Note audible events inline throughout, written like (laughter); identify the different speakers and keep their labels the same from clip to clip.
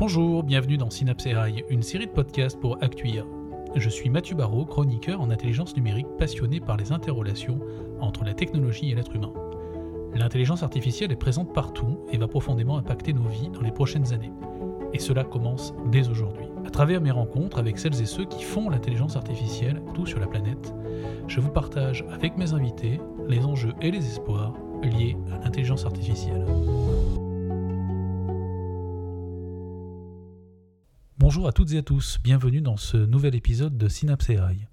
Speaker 1: Bonjour, bienvenue dans Synapse AI, une série de podcasts pour Actuia. Je suis Mathieu Barrault, chroniqueur en intelligence numérique passionné par les interrelations entre la technologie et l'être humain. L'intelligence artificielle est présente partout et va profondément impacter nos vies dans les prochaines années. Et cela commence dès aujourd'hui. À travers mes rencontres avec celles et ceux qui font l'intelligence artificielle, tout sur la planète, je vous partage avec mes invités les enjeux et les espoirs liés à l'intelligence artificielle. Bonjour à toutes et à tous, bienvenue dans ce nouvel épisode de Synapse AI.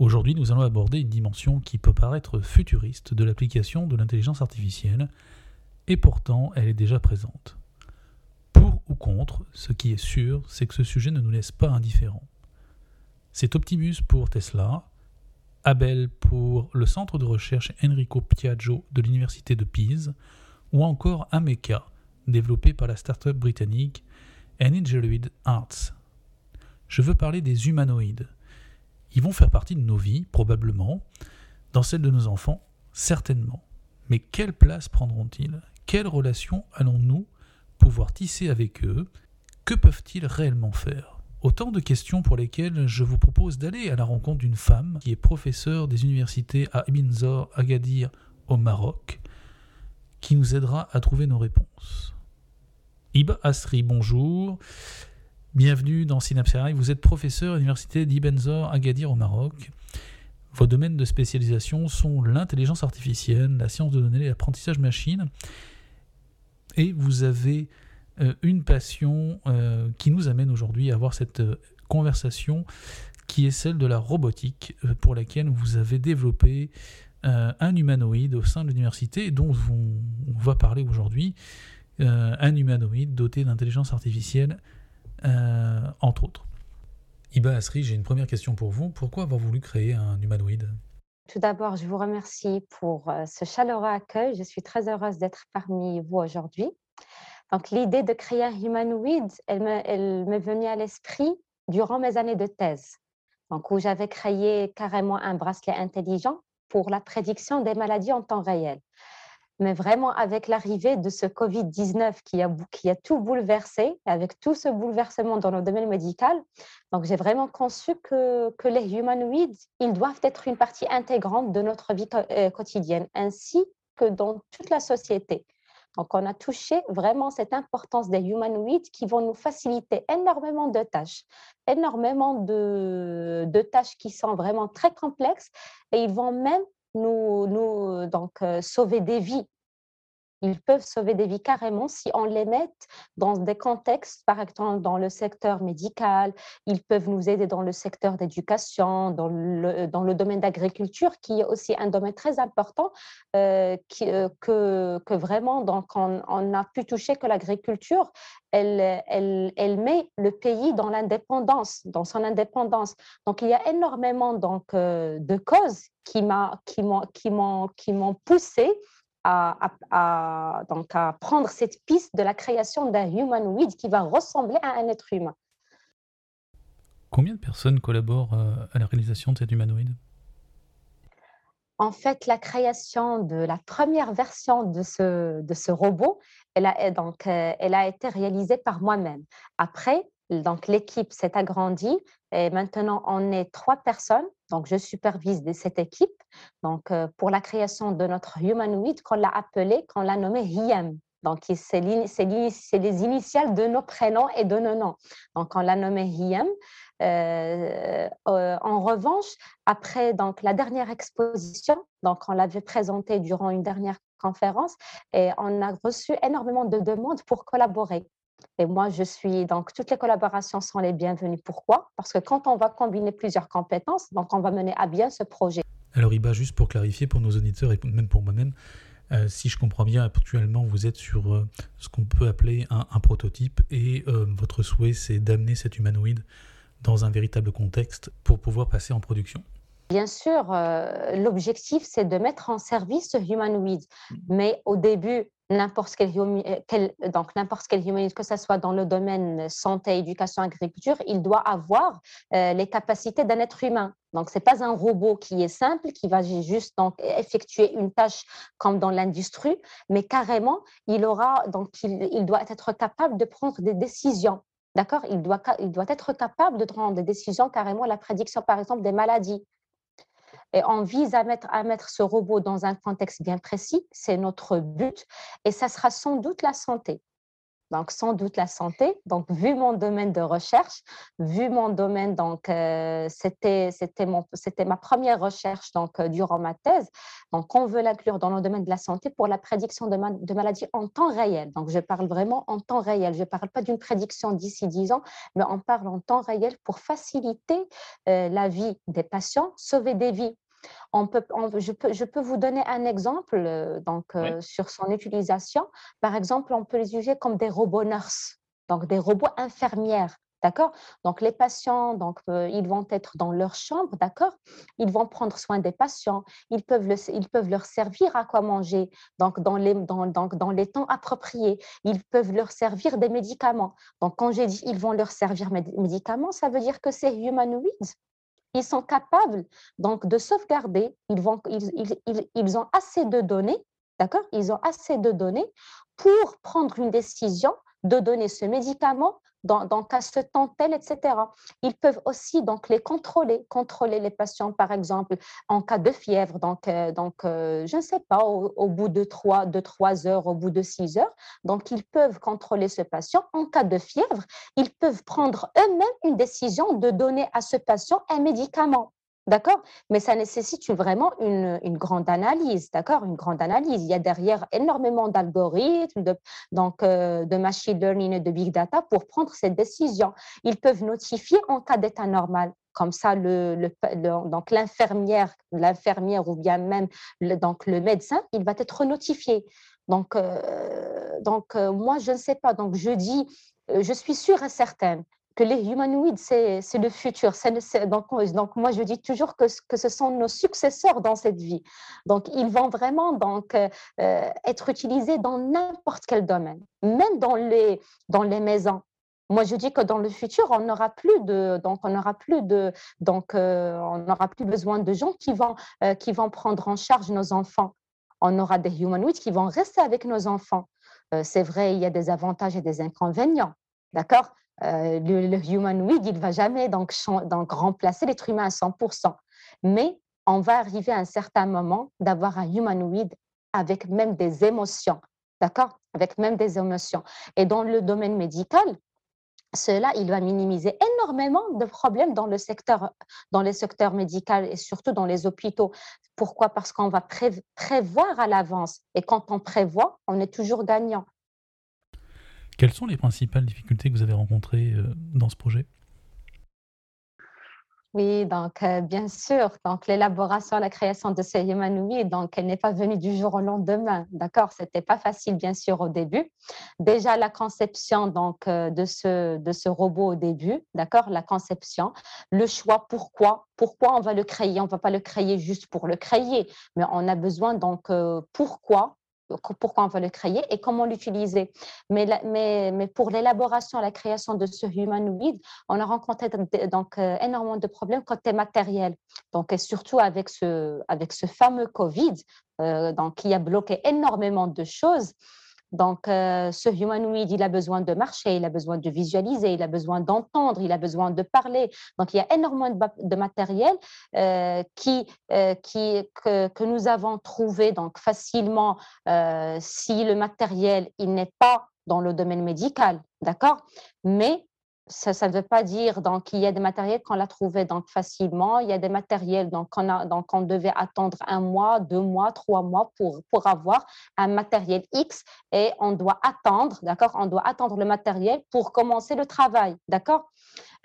Speaker 1: Aujourd'hui, nous allons aborder une dimension qui peut paraître futuriste de l'application de l'intelligence artificielle, et pourtant elle est déjà présente. Pour ou contre, ce qui est sûr, c'est que ce sujet ne nous laisse pas indifférents. C'est Optimus pour Tesla, Abel pour le centre de recherche Enrico Piaggio de l'université de Pise, ou encore Ameca, développé par la start-up britannique Arts. Je veux parler des humanoïdes. Ils vont faire partie de nos vies, probablement, dans celle de nos enfants, certainement. Mais quelle place prendront-ils? Quelle relation allons-nous pouvoir tisser avec eux? Que peuvent-ils réellement faire? Autant de questions pour lesquelles je vous propose d'aller à la rencontre d'une femme qui est professeure des universités à Ibn Zor, Agadir, au Maroc, qui nous aidera à trouver nos réponses. Iba Asri, bonjour. Bienvenue dans Synapse Vous êtes professeur à l'université d'Ibn Zor, Agadir au Maroc. Vos domaines de spécialisation sont l'intelligence artificielle, la science de données, l'apprentissage machine. Et vous avez euh, une passion euh, qui nous amène aujourd'hui à avoir cette euh, conversation qui est celle de la robotique, pour laquelle vous avez développé un humanoïde au sein de l'université dont on va parler aujourd'hui. Euh, un humanoïde doté d'intelligence artificielle, euh, entre autres. Iba Asri, j'ai une première question pour vous. Pourquoi avoir voulu créer un humanoïde?
Speaker 2: Tout d'abord, je vous remercie pour euh, ce chaleureux accueil. Je suis très heureuse d'être parmi vous aujourd'hui. Donc, l'idée de créer un humanoïde, elle m'est venue à l'esprit durant mes années de thèse, donc où j'avais créé carrément un bracelet intelligent pour la prédiction des maladies en temps réel mais vraiment avec l'arrivée de ce Covid-19 qui a, qui a tout bouleversé, avec tout ce bouleversement dans le domaine médical, donc j'ai vraiment conçu que, que les humanoïdes, ils doivent être une partie intégrante de notre vie euh, quotidienne, ainsi que dans toute la société. Donc, on a touché vraiment cette importance des humanoïdes qui vont nous faciliter énormément de tâches, énormément de, de tâches qui sont vraiment très complexes et ils vont même nous, nous donc, euh, sauver des vies ils peuvent sauver des vies carrément si on les met dans des contextes, par exemple dans le secteur médical, ils peuvent nous aider dans le secteur d'éducation, dans le, dans le domaine d'agriculture, qui est aussi un domaine très important, euh, euh, que, que, vraiment donc on, on, a pu toucher que l'agriculture, elle, elle, elle, met le pays dans l'indépendance, dans son indépendance. Donc il y a énormément donc, euh, de causes qui m'ont poussé à, donc à prendre cette piste de la création d'un humanoïde qui va ressembler à un être humain.
Speaker 1: Combien de personnes collaborent euh, à la réalisation de cet humanoïde
Speaker 2: En fait, la création de la première version de ce, de ce robot, elle a, donc, euh, elle a été réalisée par moi-même. Après, donc l'équipe s'est agrandie et maintenant on est trois personnes. Donc je supervise cette équipe. Donc euh, pour la création de notre humanoïde, qu'on l'a appelé, qu'on l'a nommé Hiem. Donc c'est les initiales de nos prénoms et de nos noms. Donc on l'a nommé Hiem. Euh, euh, en revanche, après donc la dernière exposition, donc on l'avait présenté durant une dernière conférence et on a reçu énormément de demandes pour collaborer. Et moi, je suis donc toutes les collaborations sont les bienvenues. Pourquoi? Parce que quand on va combiner plusieurs compétences, donc on va mener à bien ce projet.
Speaker 1: Alors Iba, juste pour clarifier pour nos auditeurs et même pour moi-même, euh, si je comprends bien, actuellement vous êtes sur euh, ce qu'on peut appeler un, prototype et euh, votre souhait c'est d'amener cet humanoïde dans un véritable contexte pour pouvoir passer en production.
Speaker 2: Bien sûr, l'objectif c'est de mettre en service ce humanoïde, mmh. mais au début, n'importe quel, euh, donc n'importe quel humanoïde, que ce soit dans le domaine santé, éducation, agriculture, il doit avoir euh, les capacités d'un être humain. Donc, ce n'est pas un robot qui est simple, qui va juste donc, effectuer une tâche comme dans l'industrie, mais carrément, il, aura, donc, il doit être capable de prendre des décisions D'accord? Il doit, il doit être capable de prendre des décisions, carrément la prédiction, par exemple, des maladies. Et on vise à mettre, à mettre ce robot dans un contexte bien précis, c'est notre but, et ça sera sans doute la santé donc sans doute la santé. Donc, vu mon domaine de recherche, vu mon domaine, donc euh, c'était ma première recherche donc euh, durant ma thèse. Donc, on veut l'inclure dans le domaine de la santé pour la prédiction de, de maladies en temps réel. Donc, je parle vraiment en temps réel. Je ne parle pas d'une prédiction d'ici 10 ans, mais on parle en temps réel pour faciliter euh, la vie des patients, sauver des vies peut, je, peux, je, peux, vous donner un exemple euh, donc, euh, sur son utilisation. Par exemple, on peut les utiliser comme des robots nurses, donc des robots infirmières. D'accord? Donc, les patients, donc, euh, ils vont être dans leur chambre, d'accord? Ils vont prendre soin des patients, ils peuvent, ils peuvent leur servir à quoi manger, donc dans, les, dans, donc, dans les temps appropriés. Ils peuvent leur servir des médicaments. Donc, quand j'ai dit ils vont leur servir des médicaments, ça veut dire que c'est humanoïde? Ils sont capables donc de sauvegarder, ils, vont, ils, ils, ils ont assez de données, d'accord? Ils ont assez de données pour prendre une décision de donner ce médicament dans, cas ce temps tel, etc. Ils peuvent aussi donc les contrôler, contrôler les patients, par exemple, en cas de fièvre, donc, euh, euh, je ne sais pas, au, bout de trois, de trois heures, au bout de six heures. Donc, ils peuvent contrôler ce patient. En cas de fièvre, ils peuvent prendre eux-mêmes une décision de donner à ce patient un médicament. D'accord? Mais ça nécessite vraiment une, grande analyse, d'accord? Une grande analyse. Il y a derrière énormément d'algorithmes, de, donc euh, de machine learning et de big data pour prendre cette décision. Ils peuvent notifier en cas d'état normal. Comme ça, le, donc l'infirmière, l'infirmière ou bien même le, donc le médecin, il va être notifié. Donc, euh, donc euh, moi, je ne sais pas. Donc, je dis, je suis sûre et certaine que les humanoïdes, c'est le futur. donc, donc, moi, je dis toujours que, que, ce sont nos successeurs dans cette vie. Donc, ils vont vraiment donc, euh, être utilisés dans n'importe quel domaine, même dans les, dans les maisons. Moi, je dis que dans le futur, on n'aura plus de, donc on n'aura plus de, donc euh, on n'aura plus besoin de gens qui vont, euh, qui vont prendre en charge nos enfants. On aura des humanoïdes qui vont rester avec nos enfants. c'est vrai, il y a des avantages et des inconvénients, d'accord? Euh, le, humanoïde, il ne va jamais donc remplacer l'être humain à 100%. Mais on va arriver à un certain moment d'avoir un humanoïde avec même des émotions, d'accord? Avec même des émotions. Et dans le domaine médical, cela, il va minimiser énormément de problèmes dans le secteur, dans les secteurs médicaux et surtout dans les hôpitaux. Pourquoi? Parce qu'on va prévoir à l'avance. Et quand on prévoit, on est toujours gagnant.
Speaker 1: Quelles sont les principales difficultés que vous avez rencontrées euh, dans ce projet?
Speaker 2: Oui, donc euh, bien sûr, donc l'élaboration, la création de ce humanoïde, donc elle n'est pas venue du jour au lendemain, d'accord? C'était pas facile bien sûr au début. Déjà la conception donc euh, de ce de ce robot au début, d'accord? La conception, le choix, pourquoi? Pourquoi on va le créer? On va pas le créer juste pour le créer, mais on a besoin donc pourquoi pourquoi on va le créer et comment l'utiliser. Mais, mais, mais, pour l'élaboration, la création de ce humanoïde, on a rencontré donc, euh, énormément de problèmes côté matériel. Donc, et surtout avec ce, avec ce fameux Covid, euh, donc, qui a bloqué énormément de choses. Donc, euh, ce humanoïde, il a besoin de marcher, il a besoin de visualiser, il a besoin d'entendre, il a besoin de parler. Donc, il y a énormément de, matériel euh, euh, qui, que, que, nous avons trouvé donc, facilement si le matériel il n'est pas dans le domaine médical, d'accord? Mais ça ne veut pas dire donc qu'il y a des matériels qu'on l'a trouvé donc facilement. Il y a des matériels donc on a donc on devait attendre un mois, deux mois, trois mois pour pour avoir un matériel X et on doit attendre, d'accord? On doit attendre le matériel pour commencer le travail, d'accord?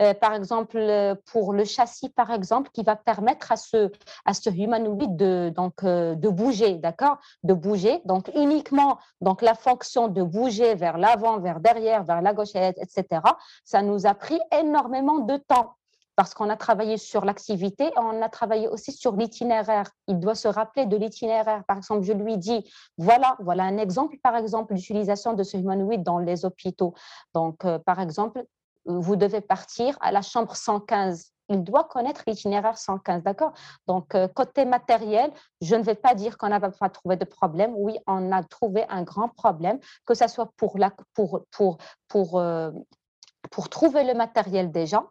Speaker 2: Euh, par exemple, euh, pour le châssis, par exemple, qui va permettre à ce, à ce humanoïde de, donc, euh, de bouger, d'accord? De bouger. Donc, uniquement donc, la fonction de bouger vers l'avant, vers derrière, vers la gauche, etc., ça nous a pris énormément de temps parce qu'on a travaillé sur l'activité, on a travaillé aussi sur l'itinéraire. Il doit se rappeler de l'itinéraire. Par exemple, je lui dis, voilà, voilà un exemple, par exemple, d'utilisation de ce humanoïde dans les hôpitaux. Donc, par exemple, vous devez partir à la chambre 115. Il doit connaître l'itinéraire 115, d'accord? Donc, euh, côté matériel, je ne vais pas dire qu'on n'a pas trouvé de problème. Oui, on a trouvé un grand problème, que ce soit pour, la, pour, pour, pour, euh, pour trouver le matériel des gens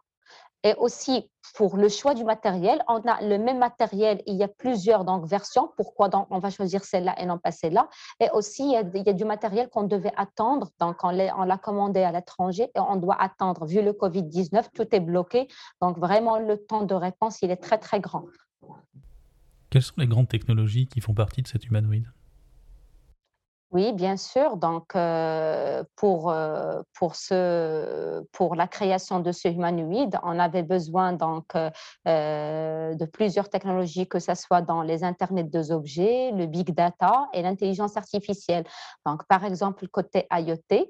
Speaker 2: et aussi pour le choix du matériel, on a le même matériel, il y a plusieurs donc, versions, pourquoi donc, on va choisir celle-là et non pas celle-là? Et aussi, il y, a, il y a du matériel qu'on devait attendre, donc on l'a commandé à l'étranger et on doit attendre. Vu le Covid-19, tout est bloqué, donc vraiment le temps de réponse, il est très très grand.
Speaker 1: Quelles sont les grandes technologies qui font partie de cet humanoïde?
Speaker 2: Oui, bien sûr. Donc, euh, pour, euh, pour, ce, pour la création de ce humanoïde, on avait besoin donc, euh, de plusieurs technologies, que ce soit dans les Internets des objets, le big data et l'intelligence artificielle. Donc, par exemple, côté IoT,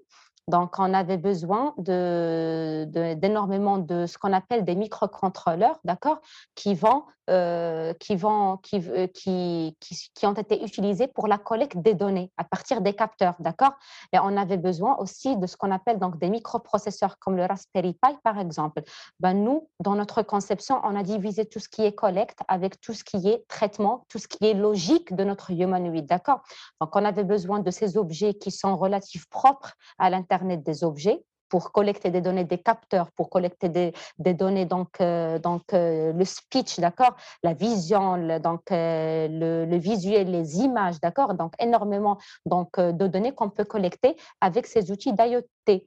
Speaker 2: donc, on avait besoin d'énormément de, de, ce qu'on appelle des microcontrôleurs, d'accord, qui vont euh, qui, vont, qui, euh, qui, qui, ont été utilisés pour la collecte des données à partir des capteurs, d'accord? Et on avait besoin aussi de ce qu'on appelle donc des microprocesseurs comme le Raspberry Pi, par exemple. Ben, nous, dans notre conception, on a divisé tout ce qui est collecte avec tout ce qui est traitement, tout ce qui est logique de notre humanoïde, d'accord? Donc, on avait besoin de ces objets qui sont relativement propres à l'Internet des objets, pour collecter des données des capteurs, pour collecter des, données, donc, euh, donc euh, le speech, d'accord, la vision, le, donc, euh, le, le, visuel, les images, d'accord, donc énormément donc, de données qu'on peut collecter avec ces outils d'IoT.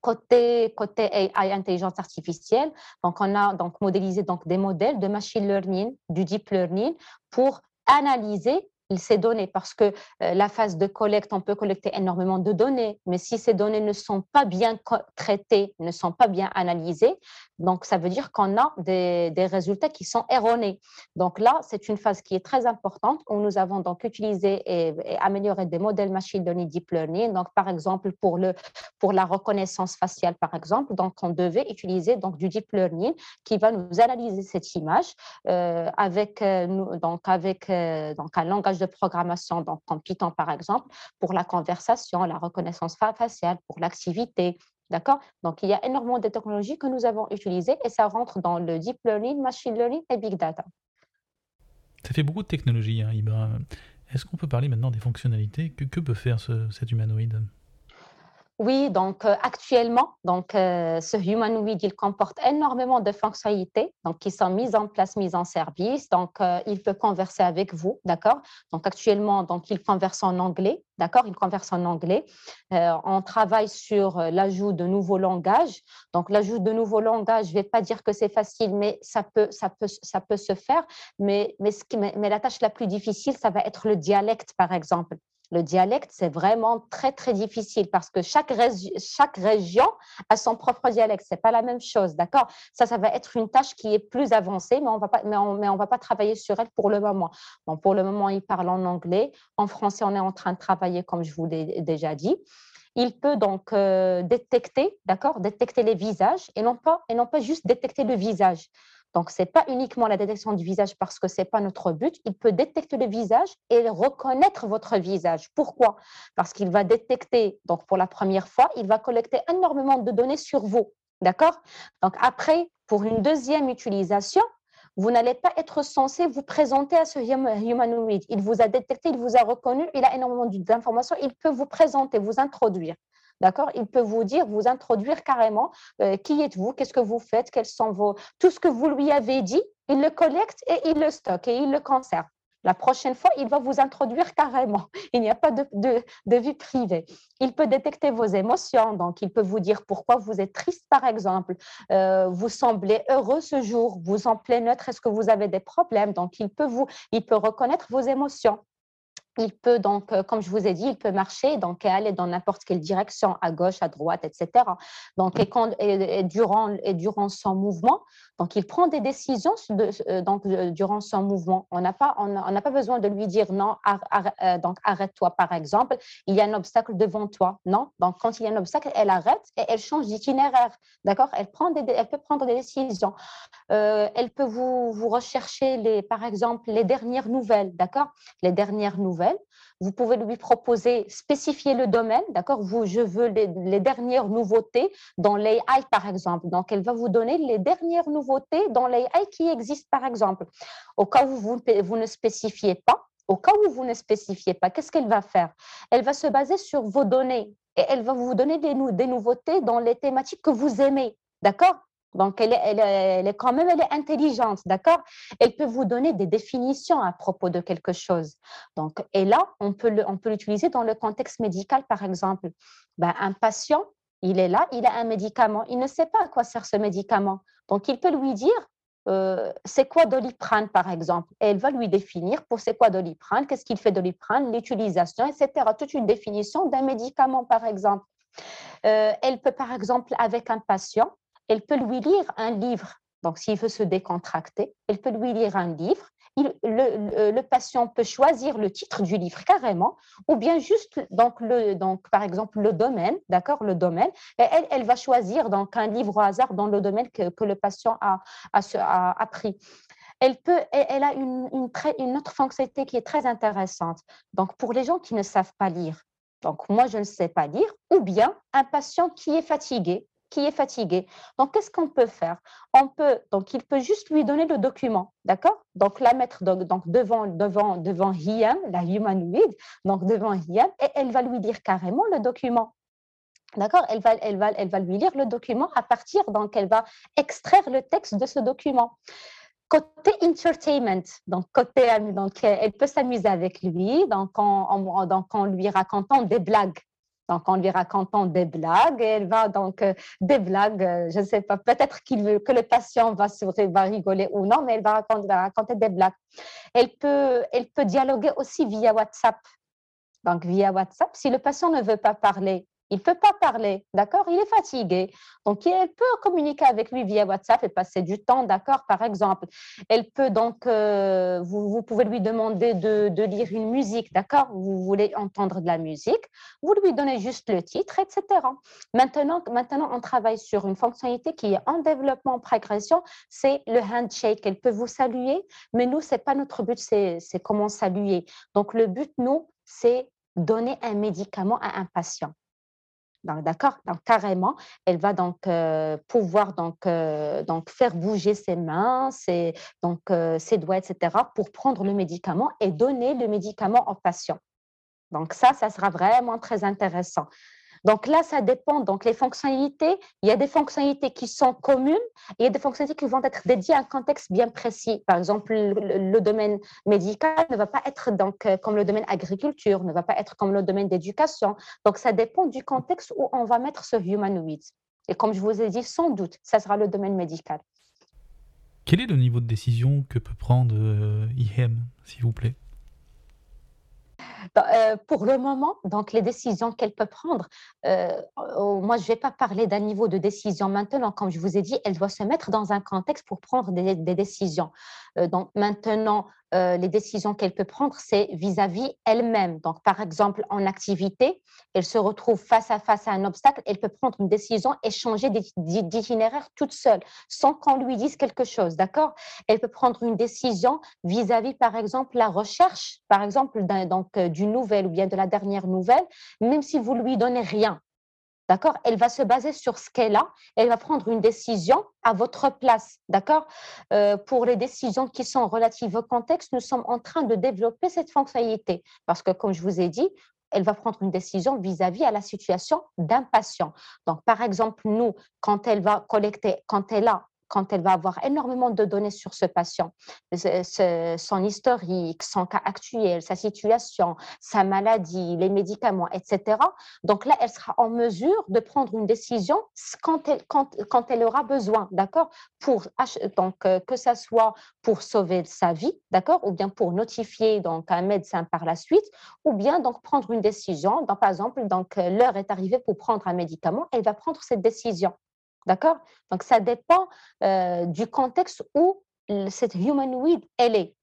Speaker 2: Côté, côté AI, intelligence artificielle, donc on a donc modélisé donc des modèles de machine learning, du deep learning pour analyser ces données parce que euh, la phase de collecte, on peut collecter énormément de données, mais si ces données ne sont pas bien traitées, ne sont pas bien analysées, donc ça veut dire qu'on a des, résultats qui sont erronés. Donc là, c'est une phase qui est très importante où nous avons donc utilisé et, amélioré des modèles machine learning, deep learning. Donc par exemple pour le pour la reconnaissance faciale par exemple, donc on devait utiliser donc du deep learning qui va nous analyser cette image euh, avec euh, donc avec donc un langage de programmation, donc en Python par exemple, pour la conversation, la reconnaissance faciale, pour l'activité. D'accord? Donc, il y a énormément de technologies que nous avons utilisées et ça rentre dans le deep learning, machine learning et big data.
Speaker 1: Ça fait beaucoup de technologies, hein. Est-ce qu'on peut parler maintenant des fonctionnalités? Que, que peut faire ce, cet humanoïde?
Speaker 2: Oui, donc euh, actuellement, donc euh, ce humanoid, il comporte énormément de fonctionnalités, donc qui sont mises en place, mises en service. Donc euh, il peut converser avec vous, d'accord? Donc actuellement, donc il converse en anglais, d'accord? Il converse en anglais. on travaille sur l'ajout de nouveaux langages. Donc l'ajout de nouveaux langages, je vais pas dire que c'est facile, mais ça peut, ça peut, ça peut se faire. Mais mais la tâche la plus difficile, ça va être le dialecte, par exemple. Le dialecte, c'est vraiment très, très difficile parce que chaque, région a son propre dialecte. Ce n'est pas la même chose, d'accord? Ça, ça va être une tâche qui est plus avancée, mais on va pas, on, mais on va pas travailler sur elle pour le moment. Bon, pour le moment, il parle en anglais. En français, on est en train de travailler, comme je vous l'ai déjà dit. Il peut donc euh, détecter, d'accord, détecter les visages et non pas et non pas juste détecter le visage. Donc, ce n'est pas uniquement la détection du visage parce que ce n'est pas notre but. Il peut détecter le visage et reconnaître votre visage. Pourquoi? Parce qu'il va détecter, donc pour la première fois, il va collecter énormément de données sur vous. D'accord? Donc, après, pour une deuxième utilisation, vous n'allez pas être censé vous présenter à ce humanoid. Il vous a détecté, il vous a reconnu, il a énormément d'informations, il peut vous présenter, vous introduire. D'accord? Il peut vous dire, vous introduire carrément euh, qui êtes-vous, qu'est-ce que vous faites, quels sont vos. Tout ce que vous lui avez dit, il le collecte et il le stocke et il le conserve. La prochaine fois, il va vous introduire carrément. (laughs) Il n'y a pas de, de, vie privée. Il peut détecter vos émotions, donc il peut vous dire pourquoi vous êtes triste, par exemple. Euh, vous semblez heureux ce jour, vous en plein neutre, est-ce que vous avez des problèmes? Donc il peut, vous, il peut reconnaître vos émotions. Il peut donc, euh, comme je vous ai dit, il peut marcher, donc aller dans n'importe quelle direction, à gauche, à droite, etc. Donc, et, quand, et, durant, et durant son mouvement, donc il prend des décisions de, euh, donc, durant son mouvement. On n'a pas, on pas besoin de lui dire non, euh, donc arrête-toi, par exemple. Il y a un obstacle devant toi, non? Donc, quand il y a un obstacle, elle arrête et elle change d'itinéraire, d'accord? Elle prend des, elle peut prendre des décisions. elle peut vous, vous rechercher les, par exemple, les dernières nouvelles, d'accord? Les dernières nouvelles vous pouvez lui proposer, spécifier le domaine, d'accord je veux les, dernières nouveautés dans l'AI, par exemple. Donc, elle va vous donner les dernières nouveautés dans l'AI qui existent, par exemple. Au cas où vous, ne spécifiez pas, au cas où vous ne spécifiez pas, qu'est-ce qu'elle va faire? Elle va se baser sur vos données et elle va vous donner des nouveautés dans les thématiques que vous aimez. D'accord? Donc, elle est, quand même elle est intelligente, d'accord? Elle peut vous donner des définitions à propos de quelque chose. Donc, et là, on peut l'utiliser dans le contexte médical, par exemple. Ben, un patient, il est là, il a un médicament, il ne sait pas à quoi sert ce médicament. Donc, il peut lui dire, euh, c'est quoi Doliprane, par exemple? Et elle va lui définir pour c'est quoi Doliprane, qu'est-ce qu'il fait Doliprane, l'utilisation, etc. Toute une définition d'un médicament, par exemple. Euh, elle peut, par exemple, avec un patient, elle peut lui lire un livre. Donc, s'il veut se décontracter, elle peut lui lire un livre. le, patient peut choisir le titre du livre carrément, ou bien juste, donc, le, donc par exemple, le domaine, d'accord, le domaine. Et elle, va choisir donc un livre au hasard dans le domaine que, le patient a, a, appris. Elle, peut, elle a une, une, une, autre fonctionnalité qui est très intéressante. Donc, pour les gens qui ne savent pas lire, donc moi, je ne sais pas lire, ou bien un patient qui est fatigué, qui est fatigué. Donc, qu'est-ce qu'on peut faire? On peut, donc, il peut juste lui donner le document, d'accord? Donc, la mettre donc, donc, devant, devant, devant Hiam, la humanoïde, donc devant Hiam, et elle va lui dire carrément le document. D'accord? Elle va, elle, va, elle va lui lire le document à partir, donc elle va extraire le texte de ce document. Côté entertainment, donc côté, donc elle peut s'amuser avec lui, donc en, donc en lui racontant des blagues, donc, en lui racontant des blagues, elle va donc euh, des blagues, euh, je ne sais pas, peut-être qu'il veut que le patient va, va rigoler ou non, mais elle va raconter, va raconter des blagues. Elle peut, elle peut dialoguer aussi via WhatsApp. Donc, via WhatsApp, si le patient ne veut pas parler, il ne peut pas parler, d'accord? Il est fatigué. Donc, elle peut communiquer avec lui via WhatsApp et passer du temps, d'accord Par exemple, elle peut donc, euh, vous, pouvez lui demander de, lire une musique, d'accord? Vous voulez entendre de la musique, vous lui donnez juste le titre, etc. Maintenant, maintenant, on travaille sur une fonctionnalité qui est en développement, en progression, c'est le handshake. Elle peut vous saluer, mais nous, ce n'est pas notre but, c'est comment saluer. Donc, le but, nous, c'est donner un médicament à un patient. D'accord? Donc, carrément, elle va donc euh, pouvoir donc, euh, donc faire bouger ses mains, ses, donc, euh, ses doigts, etc., pour prendre le médicament et donner le médicament au patient. Donc, ça, ça sera vraiment très intéressant. Donc là, ça dépend. Donc les fonctionnalités, il y a des fonctionnalités qui sont communes, il y a des fonctionnalités qui vont être dédiées à un contexte bien précis. Par exemple, le, domaine médical ne va pas être euh, comme le domaine agriculture, ne va pas être comme le domaine d'éducation. Donc ça dépend du contexte où on va mettre ce humanoïde. Et comme je vous ai dit, sans doute, ça sera le domaine médical.
Speaker 1: Quel est le niveau de décision que peut prendre euh, IHEM, s'il vous plaît?
Speaker 2: Pour le moment, donc les décisions qu'elle peut prendre, euh, moi je ne vais pas parler d'un niveau de décision maintenant. Comme je vous ai dit, elle doit se mettre dans un contexte pour prendre des, des décisions. Euh, donc maintenant, euh, les décisions qu'elle peut prendre, c'est vis-à-vis elle-même. Donc, par exemple, en activité, elle se retrouve face à face à un obstacle, elle peut prendre une décision et changer d'itinéraire toute seule, sans qu'on lui dise quelque chose, d'accord? Elle peut prendre une décision vis-à-vis, par exemple, la recherche, par exemple, donc, euh, d'une nouvelle ou bien de la dernière nouvelle, même si vous lui donnez rien. D'accord? Elle va se baser sur ce qu'elle a. Elle va prendre une décision à votre place. D'accord? Euh, Pour les décisions qui sont relatives au contexte, nous sommes en train de développer cette fonctionnalité. Parce que, comme je vous ai dit, elle va prendre une décision vis-à-vis à la situation d'un patient. Donc, par exemple, nous, quand elle va collecter, quand elle a quand elle va avoir énormément de données sur ce patient, son historique, son cas actuel, sa situation, sa maladie, les médicaments, etc. Donc là, elle sera en mesure de prendre une décision quand elle, aura besoin, d'accord pour, Donc, euh, que ce soit pour sauver sa vie, d'accord Ou bien pour notifier donc, un médecin par la suite, ou bien donc prendre une décision. Par exemple, euh, l'heure est arrivée pour prendre un médicament, elle va prendre cette décision. D'accord? Donc, ça dépend euh, du contexte où cette humanoïde, elle est.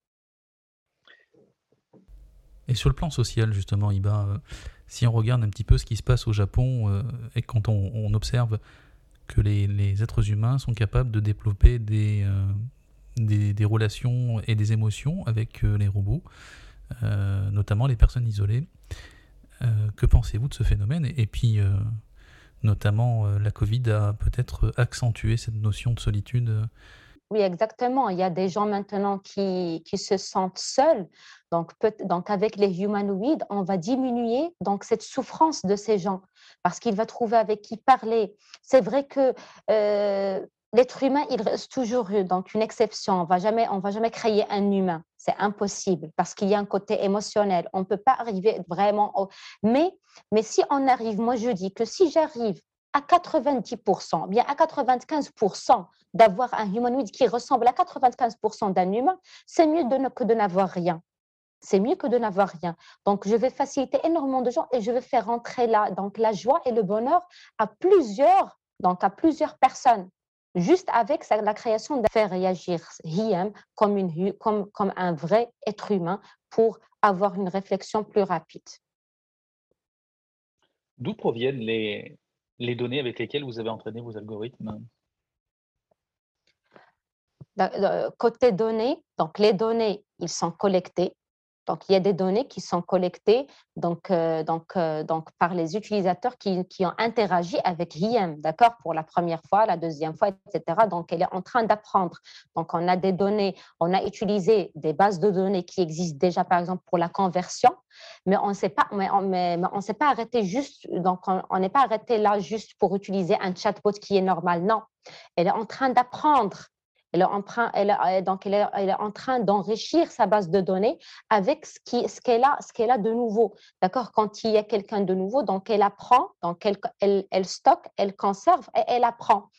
Speaker 1: Et sur le plan social, justement, Iba, euh, si on regarde un petit peu ce qui se passe au Japon euh, et quand on, observe que les, êtres humains sont capables de développer des, des, relations et des émotions avec les robots, notamment les personnes isolées, que pensez-vous de ce phénomène? Et puis, Notamment, euh, la Covid a peut-être accentué cette notion de solitude.
Speaker 2: Oui, exactement. Il y a des gens maintenant qui, qui se sentent seuls. Donc, donc, avec les humanoïdes, on va diminuer donc, cette souffrance de ces gens parce qu'il va trouver avec qui parler. C'est vrai que euh, l'être humain, il reste toujours donc une exception. On va jamais, on va jamais créer un humain. C'est impossible parce qu'il y a un côté émotionnel. On ne peut pas arriver vraiment. Au... Mais, mais si on arrive, moi je dis que si j'arrive à 90%, bien à 95% d'avoir un humanoïde qui ressemble à 95% d'un humain, c'est mieux de que de n'avoir rien. C'est mieux que de n'avoir rien. Donc, je vais faciliter énormément de gens et je vais faire rentrer là, donc la joie et le bonheur à plusieurs, donc à plusieurs personnes, juste avec la création de faire réagir Hiem comme, une, comme, comme un vrai être humain pour avoir une réflexion plus rapide.
Speaker 3: D'où proviennent les, les données avec lesquelles vous avez entraîné vos algorithmes?
Speaker 2: Côté données, donc les données, ils sont collectés donc, il y a des données qui sont collectées donc, euh, donc, euh, donc, par les utilisateurs qui, qui ont interagi avec IM, d'accord, pour la première fois, la deuxième fois, etc. Donc, elle est en train d'apprendre. Donc, on a des données, on a utilisé des bases de données qui existent déjà, par exemple, pour la conversion, mais on ne s'est pas, mais, mais, on s'est pas arrêté juste, donc on n'est pas arrêté là juste pour utiliser un chatbot qui est normal. Non, elle est en train d'apprendre elle est, donc elle est, en train d'enrichir sa base de données avec ce qu'elle a, de nouveau. D'accord? Quand il y a quelqu'un de nouveau, donc elle apprend, donc elle, stocke, elle conserve et elle apprend.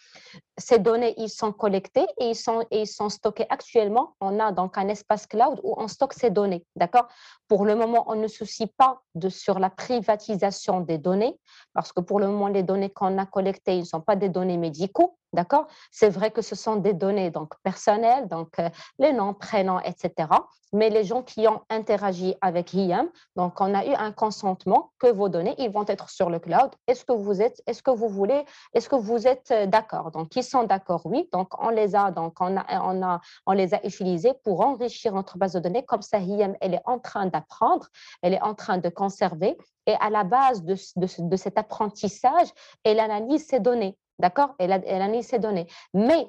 Speaker 2: Ces données, ils sont collectés et ils sont, et ils sont stockés actuellement. On a donc un espace cloud où on stocke ces données. D'accord? Pour le moment, on ne soucie pas de, sur la privatisation des données parce que pour le moment, les données qu'on a collectées, ils ne sont pas des données médicaux. D'accord? C'est vrai que ce sont des données donc personnelles, donc euh, les noms, prénoms, etc. Mais les gens qui ont interagi avec IAM, donc on a eu un consentement que vos données, ils vont être sur le cloud. Est-ce que vous êtes, est-ce que vous voulez, est-ce que vous êtes euh, d'accord? Sont d'accord, oui. Donc on les a, donc on a, on a, on les a utilisés pour enrichir notre base de données. Comme ça, IAM, elle est en train d'apprendre, elle est en train de conserver. Et à la base de, de, de cet apprentissage, elle analyse ces données. D'accord? Elle, elle analyse ces données. Mais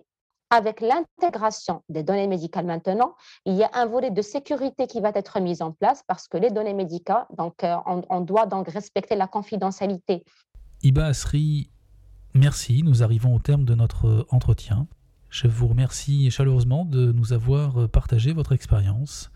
Speaker 2: avec l'intégration des données médicales maintenant, il y a un volet de sécurité qui va être mis en place parce que les données médicales, donc euh, on, doit donc respecter la confidentialité.
Speaker 1: Iba Asri, merci. Nous arrivons au terme de notre entretien. Je vous remercie chaleureusement de nous avoir partagé votre expérience.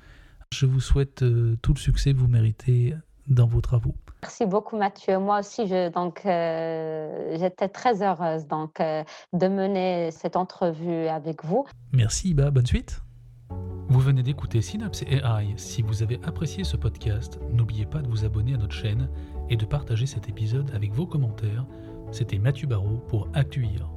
Speaker 1: Je vous souhaite euh, tout le succès que vous méritez dans vos travaux.
Speaker 2: Merci beaucoup Mathieu. Moi aussi, je, donc euh, j'étais très heureuse donc euh, de mener cette entrevue avec vous.
Speaker 1: Merci Iba, bonne suite. Vous venez d'écouter Synapse AI. Si vous avez apprécié ce podcast, n'oubliez pas de vous abonner à notre chaîne et de partager cet épisode avec vos commentaires. C'était Mathieu Barrault pour Actuire.